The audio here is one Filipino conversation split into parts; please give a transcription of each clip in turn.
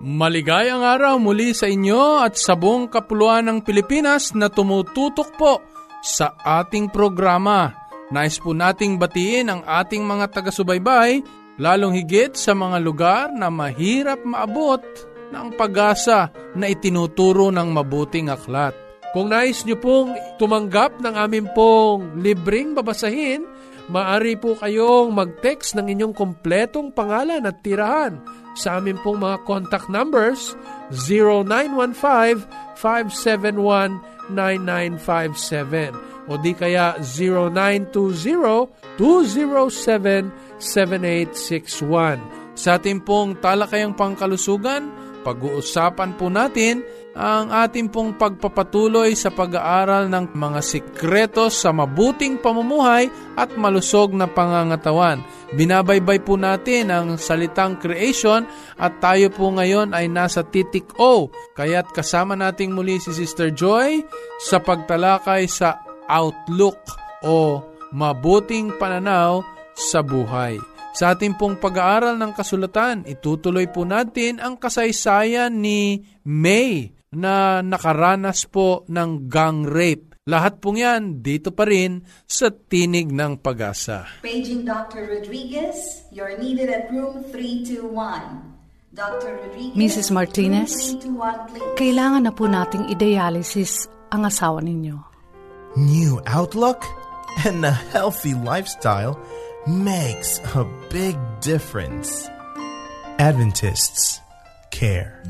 Maligayang araw muli sa inyo at sa buong kapuluan ng Pilipinas na tumututok po sa ating programa. Nais po nating batiin ang ating mga taga-subaybay, lalong higit sa mga lugar na mahirap maabot ng pag-asa na itinuturo ng mabuting aklat. Kung nais nyo pong tumanggap ng aming pong libreng babasahin, Maari po kayong mag-text ng inyong kompletong pangalan at tirahan sa amin pong mga contact numbers 0915-571-9957 o di kaya 0920-207-7861. Sa ating pong talakayang pangkalusugan, pag-uusapan po natin ang ating pong pagpapatuloy sa pag-aaral ng mga sikreto sa mabuting pamumuhay at malusog na pangangatawan. Binabaybay po natin ang salitang creation at tayo po ngayon ay nasa titik O. Kaya't kasama nating muli si Sister Joy sa pagtalakay sa outlook o mabuting pananaw sa buhay. Sa ating pong pag-aaral ng kasulatan, itutuloy po natin ang kasaysayan ni May na nakaranas po ng gang rape. Lahat pong yan dito pa rin sa Tinig ng Pag-asa. Paging Dr. Rodriguez, you're needed at room 321. Dr. Rodriguez, Mrs. Martinez, kailangan na po nating i-dialysis ang asawa ninyo. New outlook and a healthy lifestyle makes a big difference. Adventists care.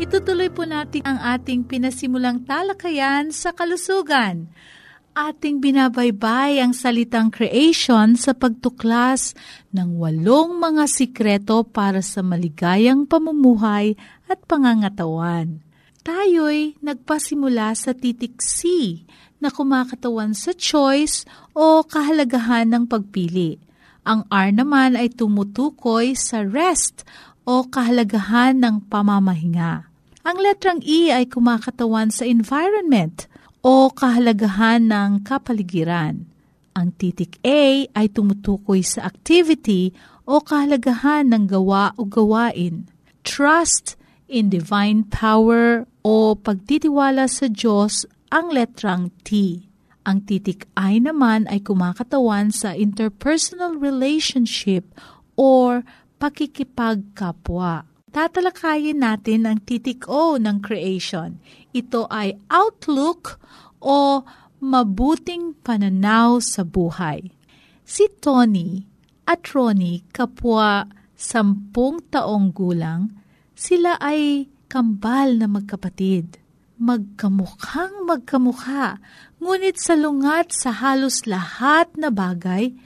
Itutuloy po natin ang ating pinasimulang talakayan sa kalusugan. Ating binabaybay ang salitang creation sa pagtuklas ng walong mga sikreto para sa maligayang pamumuhay at pangangatawan. Tayo'y nagpasimula sa titik C na kumakatawan sa choice o kahalagahan ng pagpili. Ang R naman ay tumutukoy sa rest o kahalagahan ng pamamahinga. Ang letrang E ay kumakatawan sa environment o kahalagahan ng kapaligiran. Ang titik A ay tumutukoy sa activity o kahalagahan ng gawa o gawain. Trust in divine power o pagtitiwala sa Diyos ang letrang T. Ang titik I naman ay kumakatawan sa interpersonal relationship or pakikipagkapwa. Tatalakayin natin ang titik O ng creation. Ito ay outlook o mabuting pananaw sa buhay. Si Tony at Ronnie, kapwa sampung taong gulang, sila ay kambal na magkapatid. Magkamukhang magkamukha, ngunit salungat sa halos lahat na bagay,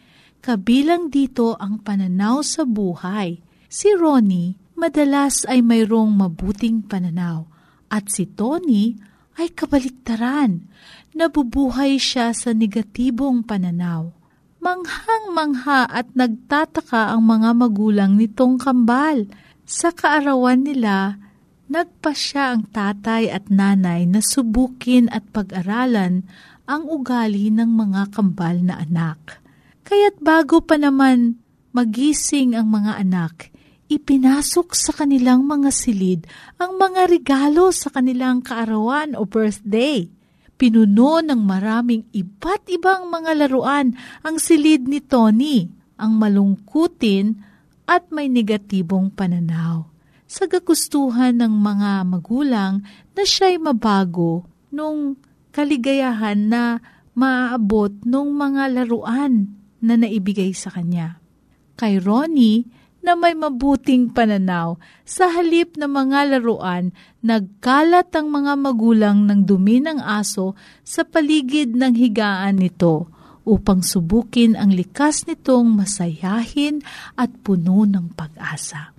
Kabilang dito ang pananaw sa buhay. Si Ronnie madalas ay mayroong mabuting pananaw at si Tony ay kabaliktaran. Nabubuhay siya sa negatibong pananaw. Manghang-mangha at nagtataka ang mga magulang nitong kambal. Sa kaarawan nila, nagpa siya ang tatay at nanay na subukin at pag-aralan ang ugali ng mga kambal na anak. Kaya't bago pa naman magising ang mga anak, ipinasok sa kanilang mga silid ang mga regalo sa kanilang kaarawan o birthday. Pinuno ng maraming iba't ibang mga laruan ang silid ni Tony, ang malungkutin at may negatibong pananaw. Sa gagustuhan ng mga magulang na siya'y mabago nung kaligayahan na maaabot ng mga laruan na naibigay sa kanya. Kay Ronnie, na may mabuting pananaw, sa halip na mga laruan, nagkalat ang mga magulang ng dumi ng aso sa paligid ng higaan nito upang subukin ang likas nitong masayahin at puno ng pag-asa.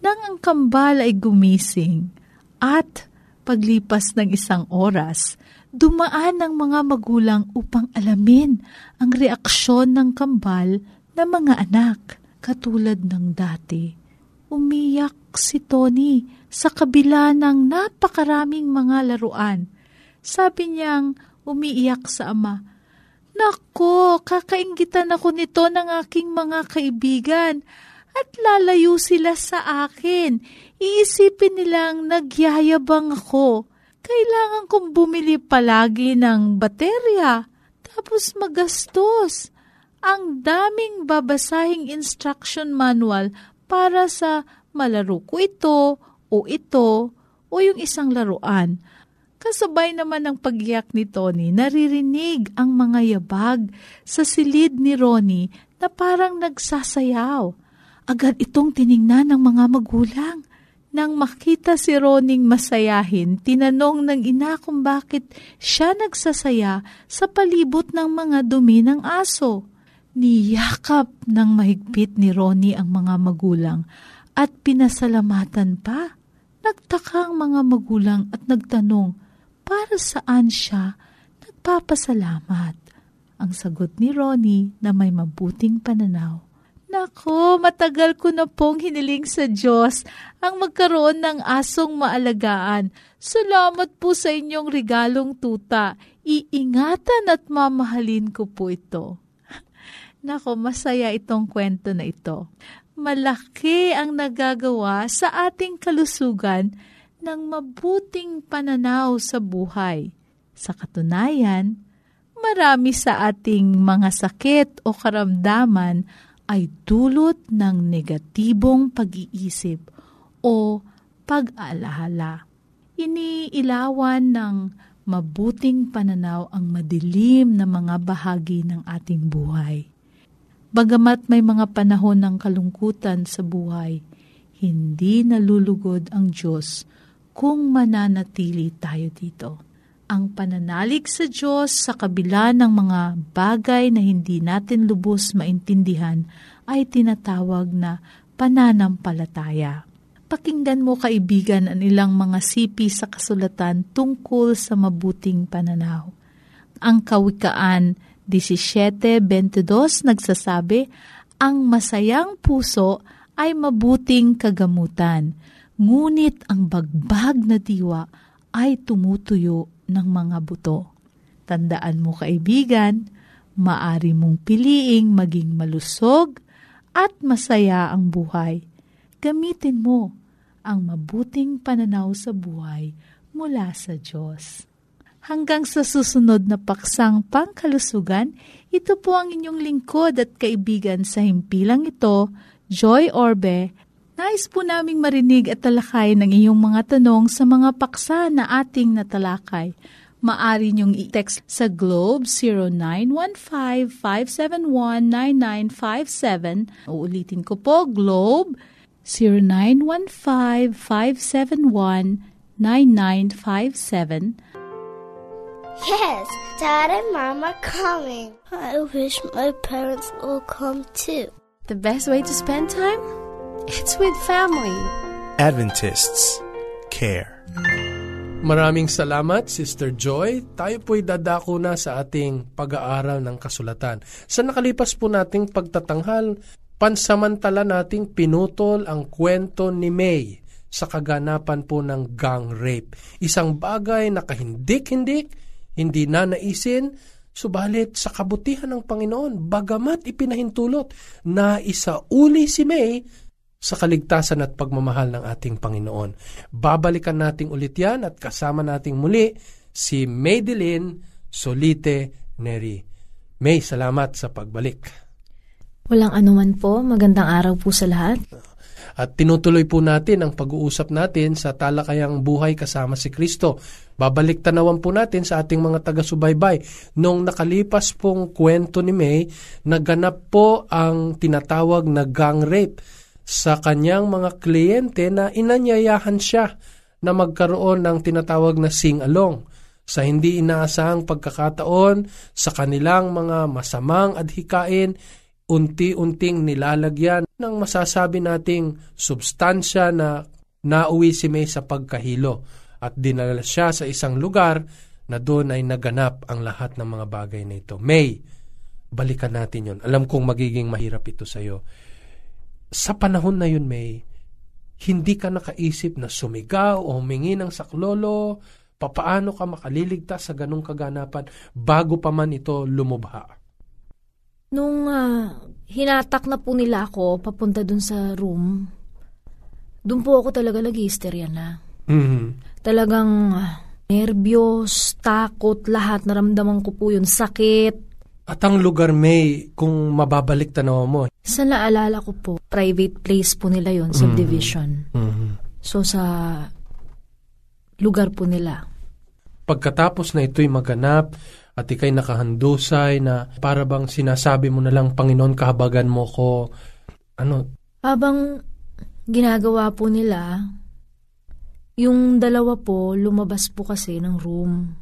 Nang ang kambal ay gumising at paglipas ng isang oras, dumaan ng mga magulang upang alamin ang reaksyon ng kambal na mga anak. Katulad ng dati, umiyak si Tony sa kabila ng napakaraming mga laruan. Sabi niyang umiiyak sa ama, Nako, kakaingitan ako nito ng aking mga kaibigan at lalayo sila sa akin. Iisipin nilang nagyayabang ako kailangan kong bumili palagi ng baterya. Tapos magastos. Ang daming babasahing instruction manual para sa malaro ko ito o ito o yung isang laruan. Kasabay naman ng pagyak ni Tony, naririnig ang mga yabag sa silid ni Ronnie na parang nagsasayaw. Agad itong tiningnan ng mga magulang. Nang makita si Roning masayahin, tinanong ng ina kung bakit siya nagsasaya sa palibot ng mga dumi ng aso. Niyakap ng mahigpit ni Ronnie ang mga magulang at pinasalamatan pa. Nagtaka ang mga magulang at nagtanong, para saan siya nagpapasalamat? Ang sagot ni Ronnie na may mabuting pananaw, Nako, matagal ko na pong hiniling sa Diyos ang magkaroon ng asong maalagaan. Salamat po sa inyong regalong tuta. Iingatan at mamahalin ko po ito. Nako, masaya itong kwento na ito. Malaki ang nagagawa sa ating kalusugan ng mabuting pananaw sa buhay. Sa katunayan, marami sa ating mga sakit o karamdaman ay dulot ng negatibong pag-iisip o pag-aalahala. Iniilawan ng mabuting pananaw ang madilim na mga bahagi ng ating buhay. Bagamat may mga panahon ng kalungkutan sa buhay, hindi nalulugod ang Diyos kung mananatili tayo dito ang pananalig sa Diyos sa kabila ng mga bagay na hindi natin lubos maintindihan ay tinatawag na pananampalataya. Pakinggan mo kaibigan ang ilang mga sipi sa kasulatan tungkol sa mabuting pananaw. Ang Kawikaan 17.22 nagsasabi, Ang masayang puso ay mabuting kagamutan, ngunit ang bagbag na diwa ay tumutuyo ng mga buto. Tandaan mo kaibigan, maari mong piliing maging malusog at masaya ang buhay. Gamitin mo ang mabuting pananaw sa buhay mula sa Diyos. Hanggang sa susunod na paksang pangkalusugan, ito po ang inyong lingkod at kaibigan sa himpilang ito, Joy Orbe, Nais po naming marinig at talakay ng iyong mga tanong sa mga paksa na ating natalakay. Maari niyong i-text sa Globe 0915-571-9957. Uulitin ko po, Globe 0915-571-9957. Yes, Dad and Mom are coming. I wish my parents will come too. The best way to spend time? It's with family. Adventists care. Maraming salamat, Sister Joy. Tayo po'y dadako na sa ating pag-aaral ng kasulatan. Sa nakalipas po nating pagtatanghal, pansamantala nating pinutol ang kwento ni May sa kaganapan po ng gang rape. Isang bagay na kahindik-hindik, hindi na naisin, subalit sa kabutihan ng Panginoon, bagamat ipinahintulot na isauli si May sa kaligtasan at pagmamahal ng ating Panginoon. Babalikan nating ulit yan at kasama nating muli si Madeline Solite Neri. May, salamat sa pagbalik. Walang anuman po. Magandang araw po sa lahat. At tinutuloy po natin ang pag-uusap natin sa talakayang buhay kasama si Kristo. Babalik tanawan po natin sa ating mga taga-subaybay. Nung nakalipas pong kwento ni May, naganap po ang tinatawag na gang rape sa kanyang mga kliyente na inanyayahan siya na magkaroon ng tinatawag na sing-along sa hindi inaasahang pagkakataon sa kanilang mga masamang adhikain, unti-unting nilalagyan ng masasabi nating substansya na nauwi si May sa pagkahilo at dinala siya sa isang lugar na doon ay naganap ang lahat ng mga bagay na ito. May, balikan natin yon. Alam kong magiging mahirap ito sa iyo. Sa panahon na yun, May, hindi ka nakaisip na sumigaw o humingi ng saklolo, papaano ka makaliligtas sa ganong kaganapan bago pa man ito lumubha? Nung uh, hinatak na po nila ako papunta dun sa room, dun po ako talaga nag-hysteria na. Mm-hmm. Talagang uh, nervyos, takot, lahat. Naramdaman ko po yun, sakit. At ang lugar may, kung mababalik tanaw mo. Sa naalala ko po, private place po nila yon subdivision. Mm-hmm. So sa lugar po nila. Pagkatapos na ito'y maganap, at ikay nakahandusay na para bang sinasabi mo na lang, Panginoon, kahabagan mo ko. Ano? Habang ginagawa po nila, yung dalawa po, lumabas po kasi ng room.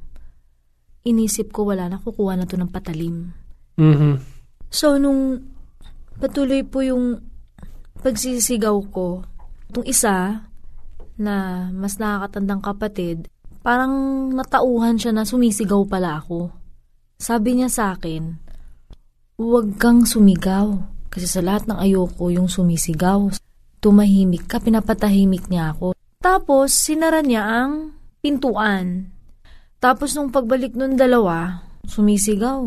Inisip ko wala na, kukuha na to ng patalim. Mm-hmm. So, nung patuloy po yung pagsisigaw ko, itong isa na mas nakakatandang kapatid, parang natauhan siya na sumisigaw pala ako. Sabi niya sa akin, huwag kang sumigaw. Kasi sa lahat ng ayoko yung sumisigaw. Tumahimik ka, pinapatahimik niya ako. Tapos, sinara niya ang pintuan. Tapos nung pagbalik nung dalawa, sumisigaw.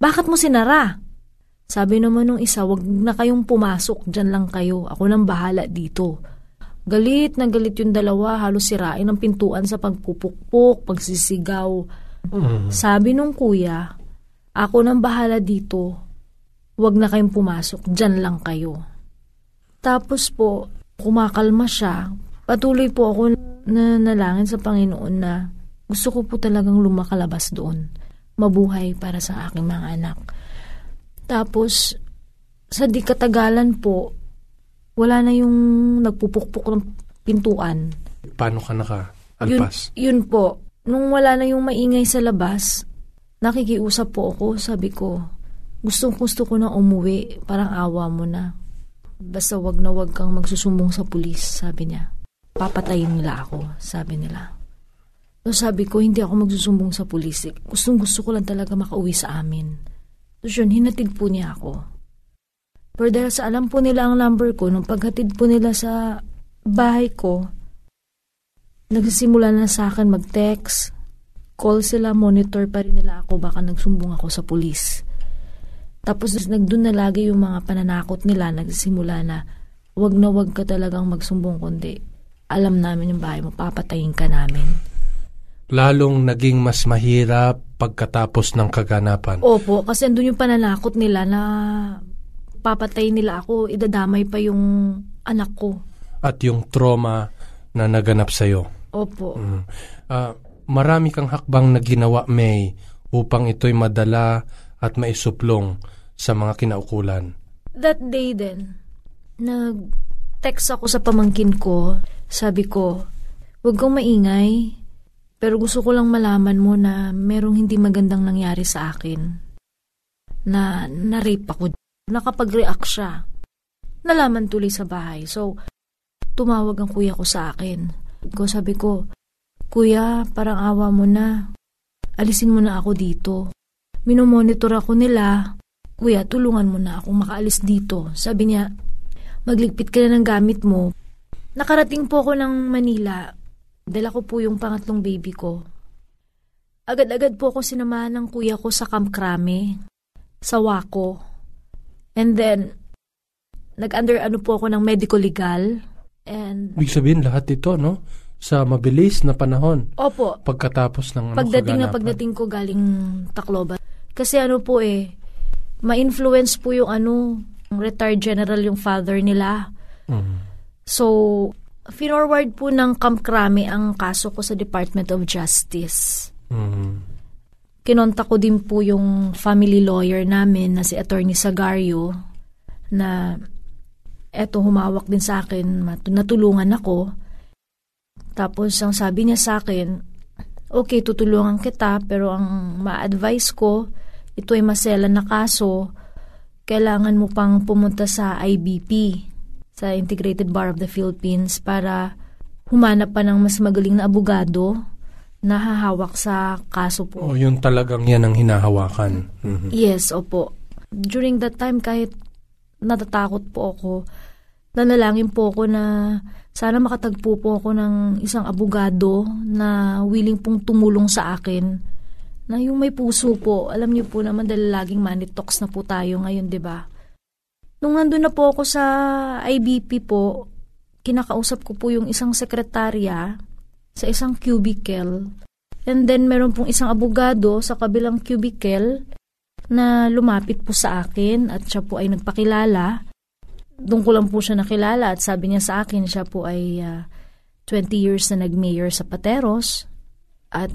Bakit mo sinara? Sabi naman nung isa, wag na kayong pumasok, dyan lang kayo. Ako nang bahala dito. Galit na galit yung dalawa, halos sirain ang pintuan sa pagpupukpok, pagsisigaw. Mm-hmm. Sabi nung kuya, ako nang bahala dito. Huwag na kayong pumasok, dyan lang kayo. Tapos po, kumakalma siya. Patuloy po ako na nalangin sa Panginoon na gusto ko po talagang lumakalabas doon. Mabuhay para sa aking mga anak. Tapos, sa di katagalan po, wala na yung nagpupukpok ng pintuan. Paano ka naka-alpas? Yun, yun po, Nung wala na yung maingay sa labas, nakikiusap po ako, sabi ko, gustong gusto ko na umuwi, parang awa mo na. Basta wag na wag kang magsusumbong sa pulis, sabi niya. Papatayin nila ako, sabi nila. So sabi ko, hindi ako magsusumbong sa pulis. Gustong gusto ko lang talaga makauwi sa amin. So yun, hinatid po niya ako. Pero dahil sa alam po nila ang number ko, nung paghatid po nila sa bahay ko, Nagsimula na sa akin mag-text. Call sila, monitor pa rin nila ako, baka nagsumbong ako sa pulis. Tapos nagdun na lagi yung mga pananakot nila, nagsimula na, wag na wag ka talagang magsumbong kundi alam namin yung bahay mo, papatayin ka namin. Lalong naging mas mahirap pagkatapos ng kaganapan. Opo, kasi andun yung pananakot nila na papatayin nila ako, idadamay pa yung anak ko. At yung trauma na naganap sa'yo. Opo. Mm. Uh, marami kang hakbang na ginawa, May, upang ito'y madala at maisuplong sa mga kinaukulan. That day then, nag-text ako sa pamangkin ko. Sabi ko, huwag kang maingay, pero gusto ko lang malaman mo na merong hindi magandang nangyari sa akin. Na na-rape ako. Nakapag-react siya. Nalaman tuloy sa bahay. So, tumawag ang kuya ko sa akin ko sabi ko, Kuya, parang awa mo na. Alisin mo na ako dito. Minomonitor ako nila. Kuya, tulungan mo na akong makaalis dito. Sabi niya, magligpit ka na ng gamit mo. Nakarating po ako ng Manila. Dala ko po yung pangatlong baby ko. Agad-agad po ako sinamahan ng kuya ko sa Camp Krame, sa Waco. And then, nag-under ano po ako ng medical legal. And, Ibig sabihin lahat ito, no? Sa mabilis na panahon. Opo. Pagkatapos ng ano, Pagdating na kaganapan. pagdating ko galing Tacloban. Kasi ano po eh, ma-influence po yung ano, retired general yung father nila. Mm. So, finorward po ng Camp Crame ang kaso ko sa Department of Justice. Mhm. Kinonta ko din po yung family lawyer namin na si Attorney Sagario na eto humawak din sa akin, natulungan ako. Tapos ang sabi niya sa akin, okay, tutulungan kita pero ang ma-advise ko, ito ay maselan na kaso, kailangan mo pang pumunta sa IBP, sa Integrated Bar of the Philippines para humanap pa ng mas magaling na abogado na hahawak sa kaso po. Oh, yun talagang yan ang hinahawakan. Mhm. Yes, opo. During that time, kahit natatakot po ako, nanalangin po ako na sana makatagpo po ako ng isang abogado na willing pong tumulong sa akin. Na yung may puso po, alam niyo po naman dahil laging money talks na po tayo ngayon, di ba? Nung nandun na po ako sa IBP po, kinakausap ko po yung isang sekretarya sa isang cubicle. And then meron pong isang abogado sa kabilang cubicle na lumapit po sa akin at siya po ay nagpakilala. Doon ko lang po siya nakilala at sabi niya sa akin siya po ay ah, 20 years na nag-mayor sa Pateros at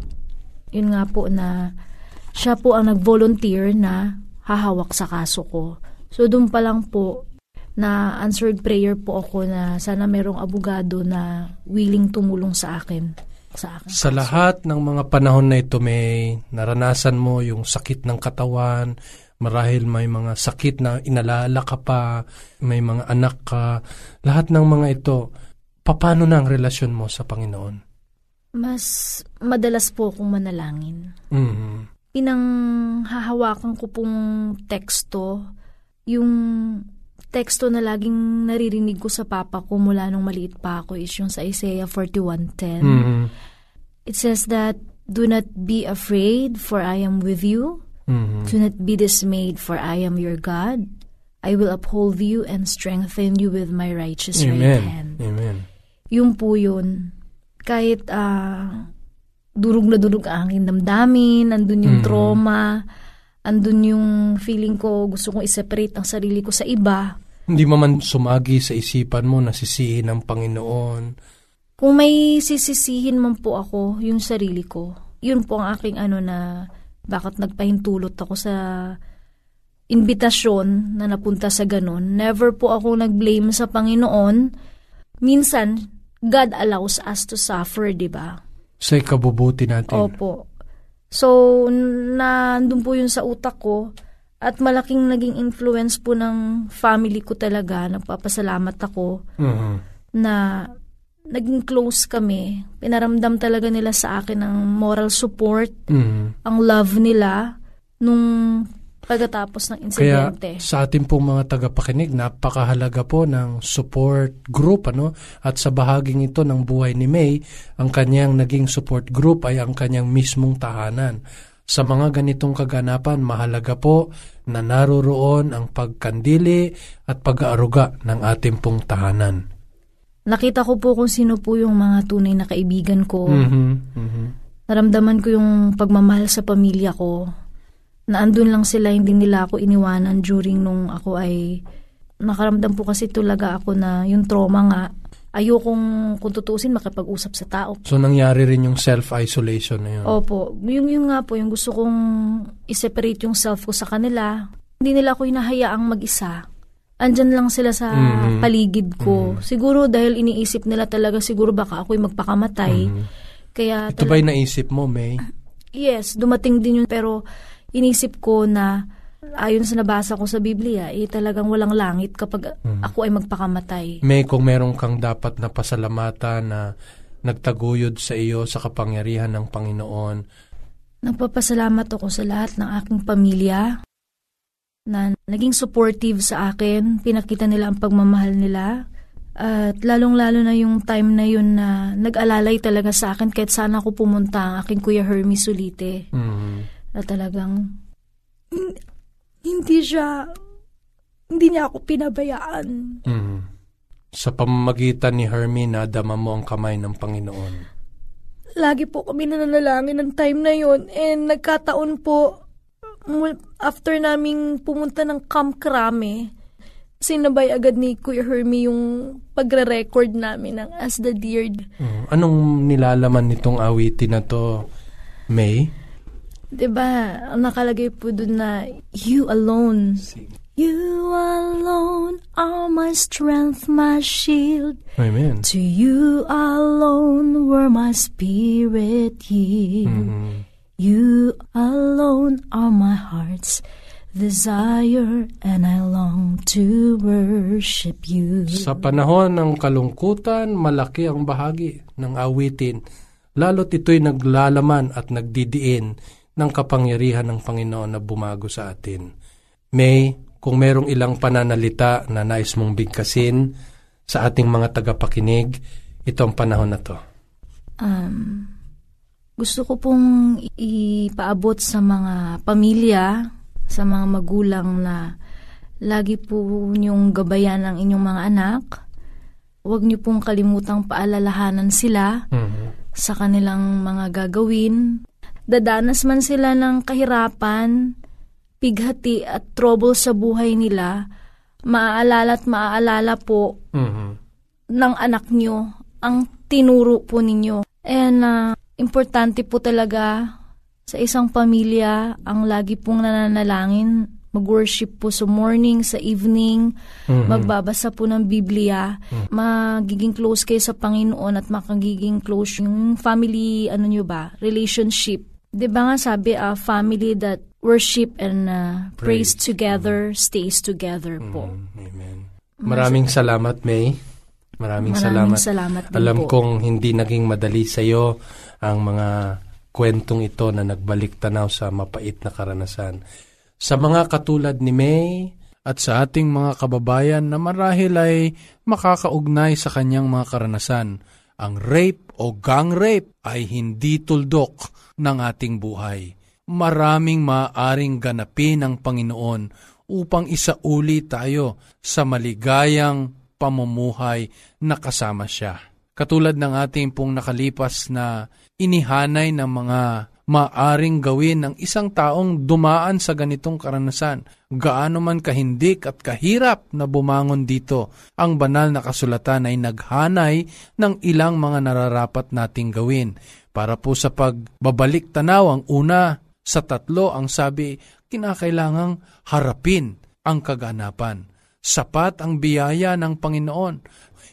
yun nga po na siya po ang nag-volunteer na hahawak sa kaso ko. So doon pa lang po na answered prayer po ako na sana merong abogado na willing tumulong sa akin. Sa akin. Sa lahat ng mga panahon na ito, may naranasan mo yung sakit ng katawan, marahil may mga sakit na inalala ka pa, may mga anak ka, lahat ng mga ito, paano na ang relasyon mo sa Panginoon? Mas madalas po akong manalangin. Mhm. Pinang hahawakan ko pong teksto, yung teksto na laging naririnig ko sa papa ko mula nung maliit pa ako is yung sa Isaiah 41.10. Mhm. It says that, Do not be afraid, for I am with you. Mhm. Do not be dismayed, for I am your God. I will uphold you and strengthen you with my righteous right Amen. hand. Amen. Yung po yun, kahit ah, durug na durug ang aking damdamin, andun yung Mm. trauma, andun yung feeling ko, gusto kong i-separate ang sarili ko sa iba. Hindi mo man sumagi sa isipan mo na sisihin ng Panginoon. Kung may sisisihin man po ako, yung sarili ko, yun po ang aking ano na bakit nagpahintulot ako sa invitasyon na napunta sa ganun. Never po ako nag-blame sa Panginoon. Minsan, God allows us to suffer, di ba? Sa ikabubuti natin. Opo. So, nandun po yun sa utak ko at malaking naging influence po ng family ko talaga. Nagpapasalamat ako Mhm. na naging close kami. Pinaramdam talaga nila sa akin ang moral support, Mhm. ang love nila nung pagkatapos ng Kaya insidente. sa ating pong mga tagapakinig, napakahalaga po ng support group. ano At sa bahaging ito ng buhay ni May, ang kanyang naging support group ay ang kanyang mismong tahanan. Sa mga ganitong kaganapan, mahalaga po na naroroon ang pagkandili at pag-aaruga ng ating pong tahanan. Nakita ko po kung sino po yung mga tunay na kaibigan ko. Mhm, mhm. Naramdaman ko yung pagmamahal sa pamilya ko. Na andun lang sila, hindi nila ako iniwanan during nung ako ay... Nakaramdam po kasi talaga ako na yung trauma nga. Ayokong kung tutuusin makipag-usap sa tao. So nangyari rin yung self-isolation na yun. Opo, yung, yung nga po, yung gusto kong i-separate yung self ko sa kanila. Hindi nila ako hinahayaang mag-isa. Andyan lang sila sa Mhm. paligid ko. Siguro dahil iniisip nila talaga, siguro baka ako'y magpakamatay. Mhm. Kaya Ito ba'y naisip mo, May? Yes, dumating din yun. Pero inisip ko na ayon sa nabasa ko sa Biblia, eh talagang walang langit kapag ako ay magpakamatay. May kung meron kang dapat na pasalamatan na nagtaguyod sa iyo sa kapangyarihan ng Panginoon. Nagpapasalamat ako sa lahat ng aking pamilya na naging supportive sa akin, pinakita nila ang pagmamahal nila. At lalong-lalo na yung time na yun na nag-alalay talaga sa akin kahit saan ako pumunta ang aking Kuya Hermes Sulite. Mhm. Na talagang "Hin- hindi siya, hindi niya ako pinabayaan. Mhm. Sa pamamagitan ni Hermie, nadama mo ang kamay ng Panginoon. Lagi po kami nananalangin ng time na yun. And nagkataon po, after naming pumunta ng Camp Krame, sinabay agad ni Kuya Hermie yung pagre-record namin ng As the Deer. Mm, Anong nilalaman nitong awitin na to, May? 'Di ba? Ang nakalagay po dun na You alone. You alone are my strength, my shield. Amen. To you alone were my spirit yield. Mhm. You alone are my heart's desire, and I long to worship you. Sa panahon ng kalungkutan, malaki ang bahagi ng awitin, lalo't ito'y naglalaman at nagdidiin ng kapangyarihan ng Panginoon na bumago sa atin. May, kung merong ilang pananalita na nais mong bigkasin sa ating mga tagapakinig, ito ang panahon na to. Um, gusto ko pong ipaabot sa mga pamilya, sa mga magulang na lagi po niyong gabayan ang inyong mga anak. Huwag niyo pong kalimutang paalalahanan sila Mhm. sa kanilang mga gagawin. Dadanas man sila ng kahirapan, pighati at trouble sa buhay nila, maaalala at maaalala po Mhm. ng anak nyo ang tinuro po ninyo. And uh, importante po talaga sa isang pamilya ang lagi pong nananalangin, mag-worship po sa morning, sa evening, Mhm. magbabasa po ng Biblia, magiging close kayo sa Panginoon at makagiging close yung family, ano nyo ba, relationship. 'Di ba nga sabi, a family that worship and uh, praise Praise. together stays together po. Mhm. Amen. Maraming salamat, May. Maraming, Maraming salamat. salamat din Alam po. kong hindi naging madali sa iyo ang mga kwentong ito na nagbalik tanaw sa mapait na karanasan. Sa mga katulad ni May at sa ating mga kababayan na marahil ay makakaugnay sa kanyang mga karanasan, ang rape o gang rape ay hindi tuldok ng ating buhay. Maraming maaaring ganapin ng Panginoon upang isauli tayo sa maligayang pamumuhay na kasama siya. Katulad ng ating pong nakalipas na inihanay ng mga maaring gawin ng isang taong dumaan sa ganitong karanasan. Gaano man kahindik at kahirap na bumangon dito, ang banal na kasulatan ay naghanay ng ilang mga nararapat nating gawin. Para po sa pagbabalik tanaw, ang una sa tatlo ang sabi, kinakailangang harapin ang kaganapan. Sapat ang biyaya ng Panginoon.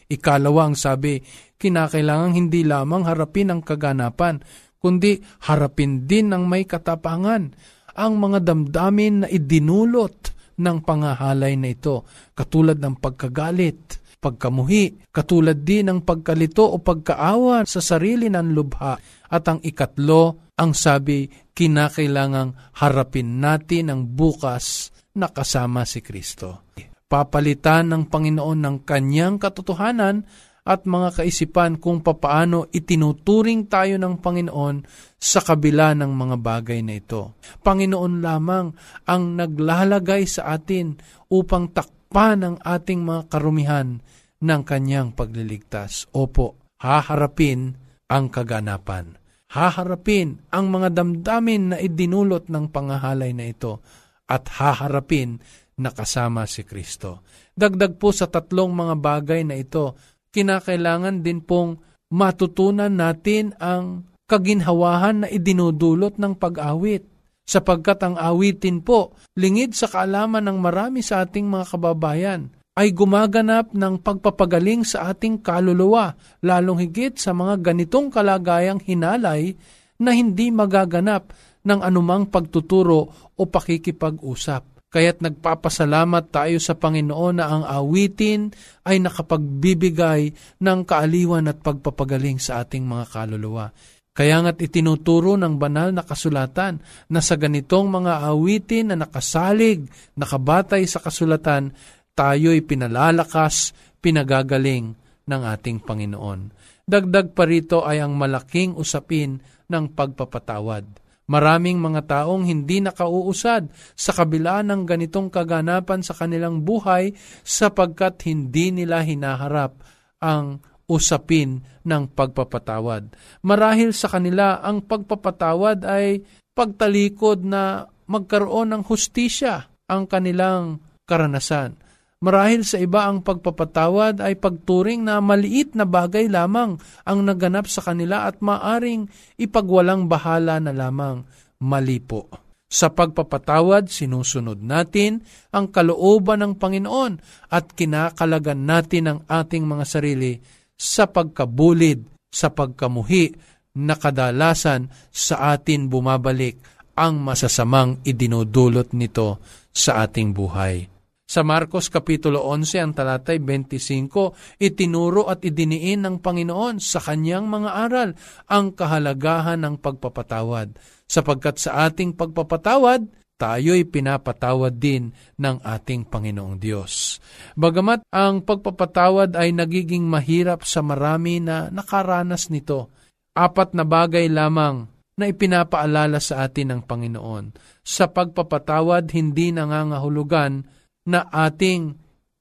Ikalawa ang sabi, kinakailangang hindi lamang harapin ang kaganapan, kundi harapin din ng may katapangan ang mga damdamin na idinulot ng pangahalay na ito, katulad ng pagkagalit, pagkamuhi, katulad din ng pagkalito o pagkaawa sa sarili ng lubha. At ang ikatlo, ang sabi, kinakailangang harapin natin ang bukas na kasama si Kristo. Papalitan ng Panginoon ng kanyang katotohanan at mga kaisipan kung papaano itinuturing tayo ng Panginoon sa kabila ng mga bagay na ito. Panginoon lamang ang naglalagay sa atin upang takpan ang ating mga karumihan ng kanyang pagliligtas. Opo, haharapin ang kaganapan. Haharapin ang mga damdamin na idinulot ng pangahalay na ito at haharapin na kasama si Kristo. Dagdag po sa tatlong mga bagay na ito, kinakailangan din pong matutunan natin ang kaginhawahan na idinudulot ng pag-awit. Sapagkat ang awitin po, lingid sa kaalaman ng marami sa ating mga kababayan, ay gumaganap ng pagpapagaling sa ating kaluluwa, lalong higit sa mga ganitong kalagayang hinalay na hindi magaganap ng anumang pagtuturo o pakikipag-usap. Kaya't nagpapasalamat tayo sa Panginoon na ang awitin ay nakapagbibigay ng kaaliwan at pagpapagaling sa ating mga kaluluwa. Kaya nga't itinuturo ng banal na kasulatan na sa ganitong mga awitin na nakasalig, nakabatay sa kasulatan, tayo'y pinalalakas, pinagagaling ng ating Panginoon. Dagdag pa rito ay ang malaking usapin ng pagpapatawad. Maraming mga taong hindi nakauusad sa kabila ng ganitong kaganapan sa kanilang buhay sapagkat hindi nila hinaharap ang usapin ng pagpapatawad. Marahil sa kanila ang pagpapatawad ay pagtalikod na magkaroon ng hustisya ang kanilang karanasan. Marahil sa iba ang pagpapatawad ay pagturing na maliit na bagay lamang ang naganap sa kanila at maaring ipagwalang bahala na lamang. Mali po. Sa pagpapatawad, sinusunod natin ang kalooban ng Panginoon at kinakalagan natin ang ating mga sarili sa pagkabulid, sa pagkamuhi na kadalasan sa atin bumabalik ang masasamang idinudulot nito sa ating buhay. Sa Marcos Kapitulo 11, ang talatay 25, itinuro at idiniin ng Panginoon sa kanyang mga aral ang kahalagahan ng pagpapatawad. Sapagkat sa ating pagpapatawad, tayo'y pinapatawad din ng ating Panginoong Diyos. Bagamat ang pagpapatawad ay nagiging mahirap sa marami na nakaranas nito, apat na bagay lamang na ipinapaalala sa atin ng Panginoon. Sa pagpapatawad, hindi nangangahulugan na ating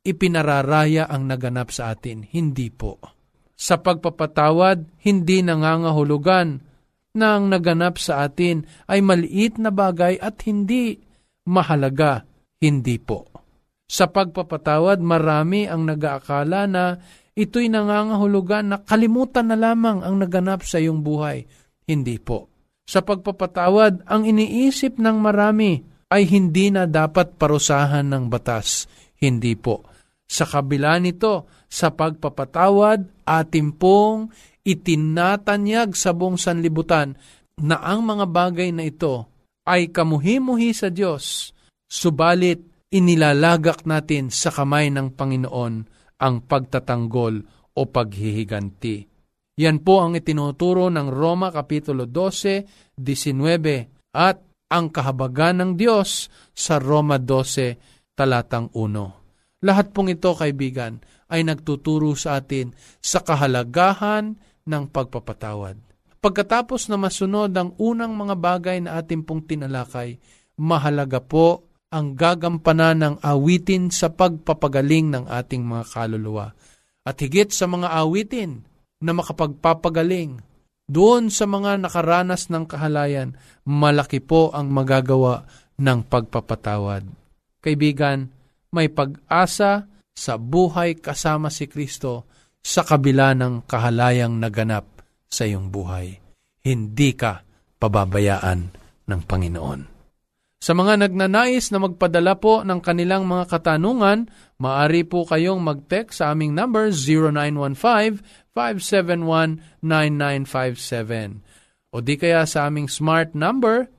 ipinararaya ang naganap sa atin. Hindi po. Sa pagpapatawad, hindi nangangahulugan na ang naganap sa atin ay maliit na bagay at hindi mahalaga. Hindi po. Sa pagpapatawad, marami ang nag-aakala na ito'y nangangahulugan na kalimutan na lamang ang naganap sa iyong buhay. Hindi po. Sa pagpapatawad, ang iniisip ng marami ay hindi na dapat parusahan ng batas. Hindi po. Sa kabila nito, sa pagpapatawad, ating pong itinatanyag sa buong sanlibutan na ang mga bagay na ito ay kamuhimuhi sa Diyos, subalit inilalagak natin sa kamay ng Panginoon ang pagtatanggol o paghihiganti. Yan po ang itinuturo ng Roma Kapitulo 12, 19 at ang kahabagan ng Diyos sa Roma 12, talatang 1. Lahat pong ito, kaibigan, ay nagtuturo sa atin sa kahalagahan ng pagpapatawad. Pagkatapos na masunod ang unang mga bagay na ating pong tinalakay, mahalaga po ang gagampanan ng awitin sa pagpapagaling ng ating mga kaluluwa. At higit sa mga awitin na makapagpapagaling, doon sa mga nakaranas ng kahalayan, malaki po ang magagawa ng pagpapatawad. Kaibigan, may pag-asa sa buhay kasama si Kristo sa kabila ng kahalayang naganap sa iyong buhay. Hindi ka pababayaan ng Panginoon. Sa mga nagnanais na magpadala po ng kanilang mga katanungan, maaari po kayong mag-text sa aming number 0915-571-9957 o di kaya sa aming smart number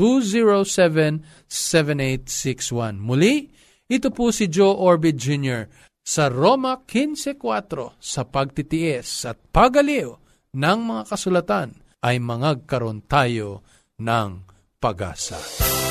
0920-207-7861. Muli, ito po si Joe Orbit Jr. sa Roma 15.4 sa pagtitiis at pagaliw ng mga kasulatan ay mangagkaroon tayo ng pag-asa.